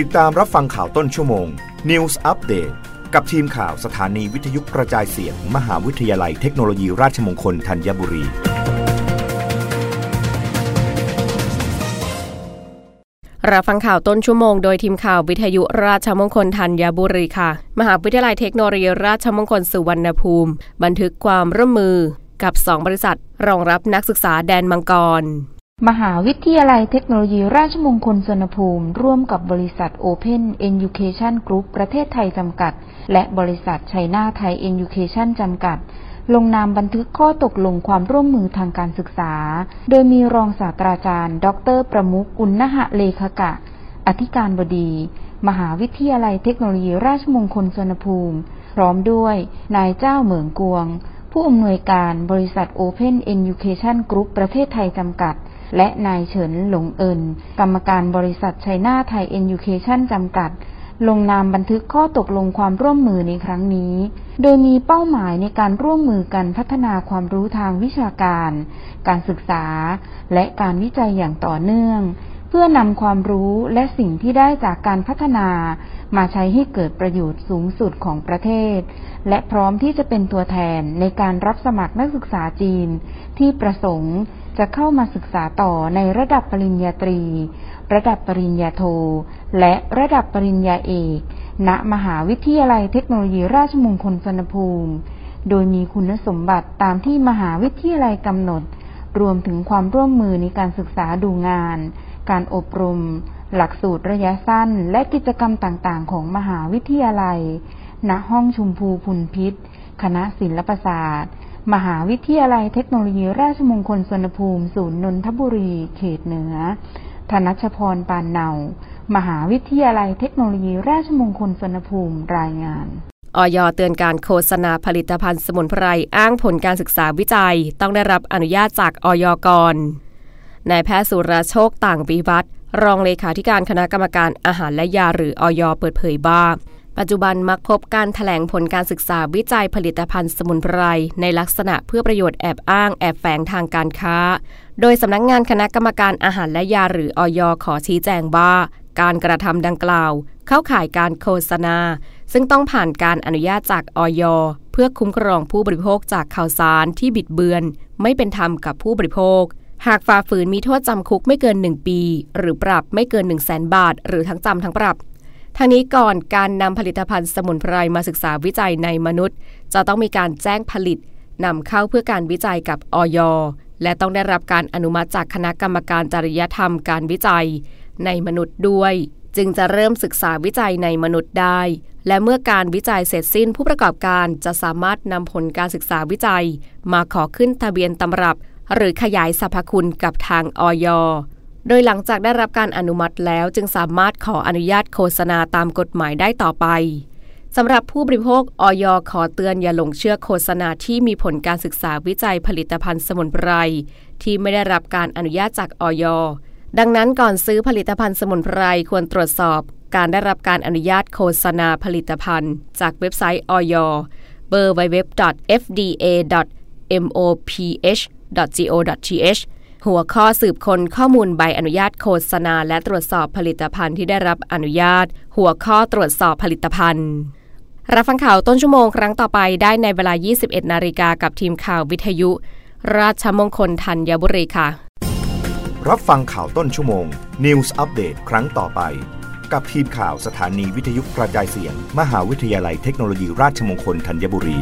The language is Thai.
ติดตามรับฟังข่าวต้นชั่วโมง News Update กับทีมข่าวสถานีวิทยุกระจายเสียงมหาวิทยาลัยเทคโนโลยีราชมงคลธัญบุรี รับฟังข่าวต้นชั่วโมงโดยทีมข่าววิทยุราชมงคลธัญบุรีค่ะ มหาวิทยาลัยเทคโนโลยีราชมงคลสุวรรณภูมิ บันทึกความร่วมมือกับ 2 บริษัท รองรับนักศึกษาแดนมังกร มหาวิทยาลัยเทคโนโลยีราชมงคลสนภูมิ ร่วมกับบริษัท Open Education Group ประเทศไทยจำกัด และบริษัทไชน่าไทย Education จำกัด ลงนามบันทึกข้อตกลงความร่วมมือทางการศึกษา โดยมีรองศาสตราจารย์ ดร ประมุขอุณหะเลขกะ อธิการบดี มหาวิทยาลัยเทคโนโลยีราชมงคลสนภูมิ พร้อมด้วยนายเจ้าเหมืองกวง ผู้อำนวยการบริษัท Open Education Group ประเทศไทยจำกัด และนายเฉินหลงเอิน กรรมการบริษัทไชน่าไทย Education จำกัด ลงนามบันทึกข้อตกลงความร่วมมือในครั้งนี้ โดยมีเป้าหมายในการร่วมมือกันพัฒนาความรู้ทางวิชาการ การศึกษา และการวิจัยอย่างต่อเนื่อง เพื่อนำความรู้และสิ่งที่ได้จากการพัฒนามาใช้ให้เกิดประโยชน์สูงสุดของประเทศ และพร้อมที่จะเป็นตัวแทนในการรับสมัครนักศึกษาจีนที่ประสงค์ จะเข้ามาศึกษาต่อในระดับปริญญาตรี ระดับปริญญาโท และระดับปริญญาเอก ณ มหาวิทยาลัยเทคโนโลยีราชมงคลสนภูมิ โดยมีคุณสมบัติตามที่มหาวิทยาลัยกำหนด รวมถึงความร่วมมือในการศึกษาดูงาน การอบรม หลักสูตรระยะสั้น และกิจกรรมต่างๆ ของมหาวิทยาลัย ณ ห้องชุมพูพุนพิษ คณะศิลปศาสตร์ มหาวิทยาลัยเทคโนโลยีราชมงคลสวนภูมิ ศูนย์นนทบุรี เขตเหนือ ธนชพรปานเนา มหาวิทยาลัยเทคโนโลยีราชมงคลสวนภูมิ รายงานออยเตือนการโฆษณาผลิตภัณฑ์สมุนไพรอ้างผลการศึกษาวิจัย ต้องได้รับอนุญาตจากออยก่อนนายแพทย์สุรโชคต่างปีวัตรรองเลขาธิการคณะกรรมการอาหารและยาหรือออยเปิดเผยว่า ปัจจุบันมักพบการถแถลงผลการศึกษาวิจัยผลิตภัณฑ์สมุนไพร ในลักษณะเพื่อประโยชน์แอบอ้างแอบแฝงทางการค้า โดยสำนักงงานคณะกรรมการอาหารและยาหรือออยขอชี้แจงว่าการกระทำดังกล่าว เข้าข่ายการโฆษณา ซึ่งต้องผ่านการอนุญาตจากออย เพื่อคุ้มครองผู้บริโภคจากข่าวสารที่บิดเบือน ไม่เป็นธรรมกับผู้บริโภค หากฝ่าฝืนมีโทษจำคุกไม่เกิน 1 ปี หรือปรับไม่เกิน 1 0 0 0 0แบาท หรือทั้งจำทั้งปรับ ทางนี้ก่อนการนำผลิตภัณฑ์สมุนไพรมาศึกษาวิจัยในมนุษย์ จะต้องมีการแจ้งผลิตนำเข้าเพื่อการวิจัยกับออย และต้องได้รับการอนุมัติจากคณะกรรมการจริยธรรมการวิจัย ในมนุษย์ด้วย จึงจะเริ่มศึกษาวิจัยในมนุษย์ได้ และเมื่อการวิจัยเสร็จสิ้นผู้ประกอบการจะสามารถนำผลการศึกษาวิจัย มาขอขึ้นทะเบียนตำรับ หรือขยายสรรพคุณกับทางออย โดยหลังจากได้รับการอนุมัติแล้วจึงสามารถขออนุญาตโฆษณาตามกฎหมายได้ต่อไปสำหรับผู้บริโภคออยขอเตือนอย่าหลงเชื่อโฆษณาที่มีผลการศึกษาวิจัยผลิตภัณฑ์สมุนไพรที่ไม่ได้รับการอนุญาตจากออยดังนั้นก่อนซื้อผลิตภัณฑ์สมุนไพรควรตรวจสอบ การได้รับการอนุญาตโฆษณาผลิตภัณฑ์ จากเว็บไซต์ออยเบอร์ไว www.fda.moph.go.th หัวข้อสืบค้นข้อมูลใบอนุญาตโฆษณา และตรวจสอบผลิตภัณฑ์ที่ได้รับอนุญาต หัวข้อตรวจสอบผลิตภัณฑ์ รับฟังข่าวต้นชั่วโมงครั้งต่อไปได้ในเวลา 21 นาฬิกากับทีมข่าววิทยุ ราชมงคลธัญบุรีค่ะ รับฟังข่าวต้นชั่วโมง News อัปเดตครั้งต่อไป กับทีมข่าวสถานีวิทยุกระจายเสียง มหาวิทยาลัยเทคโนโลยีราชมงคลธัญบุรี